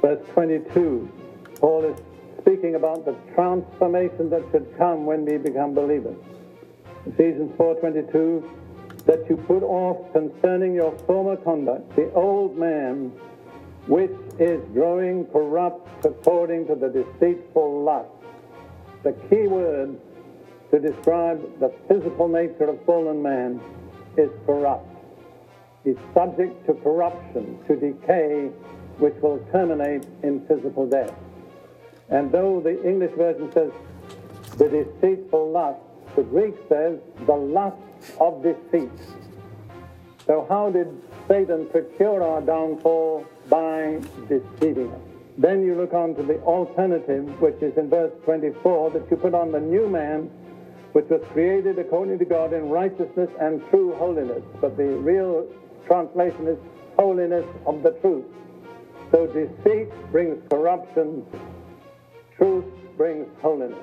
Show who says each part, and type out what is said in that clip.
Speaker 1: verse 22, Paul is speaking about the transformation that should come when we become believers. Ephesians 4:22, that you put off concerning your former conduct the old man which is growing corrupt according to the deceitful lust. The key word to describe the physical nature of fallen man is corrupt. He's subject to corruption, to decay, which will terminate in physical death. And though the English version says the deceitful lust, the Greek says the lust of deceit. So how did Satan procure our downfall? By deceiving us. Then you look on to the alternative, which is in verse 24, that you put on the new man, which was created according to God in righteousness and true holiness. But the real translation is holiness of the truth. So deceit brings corruption, truth brings holiness.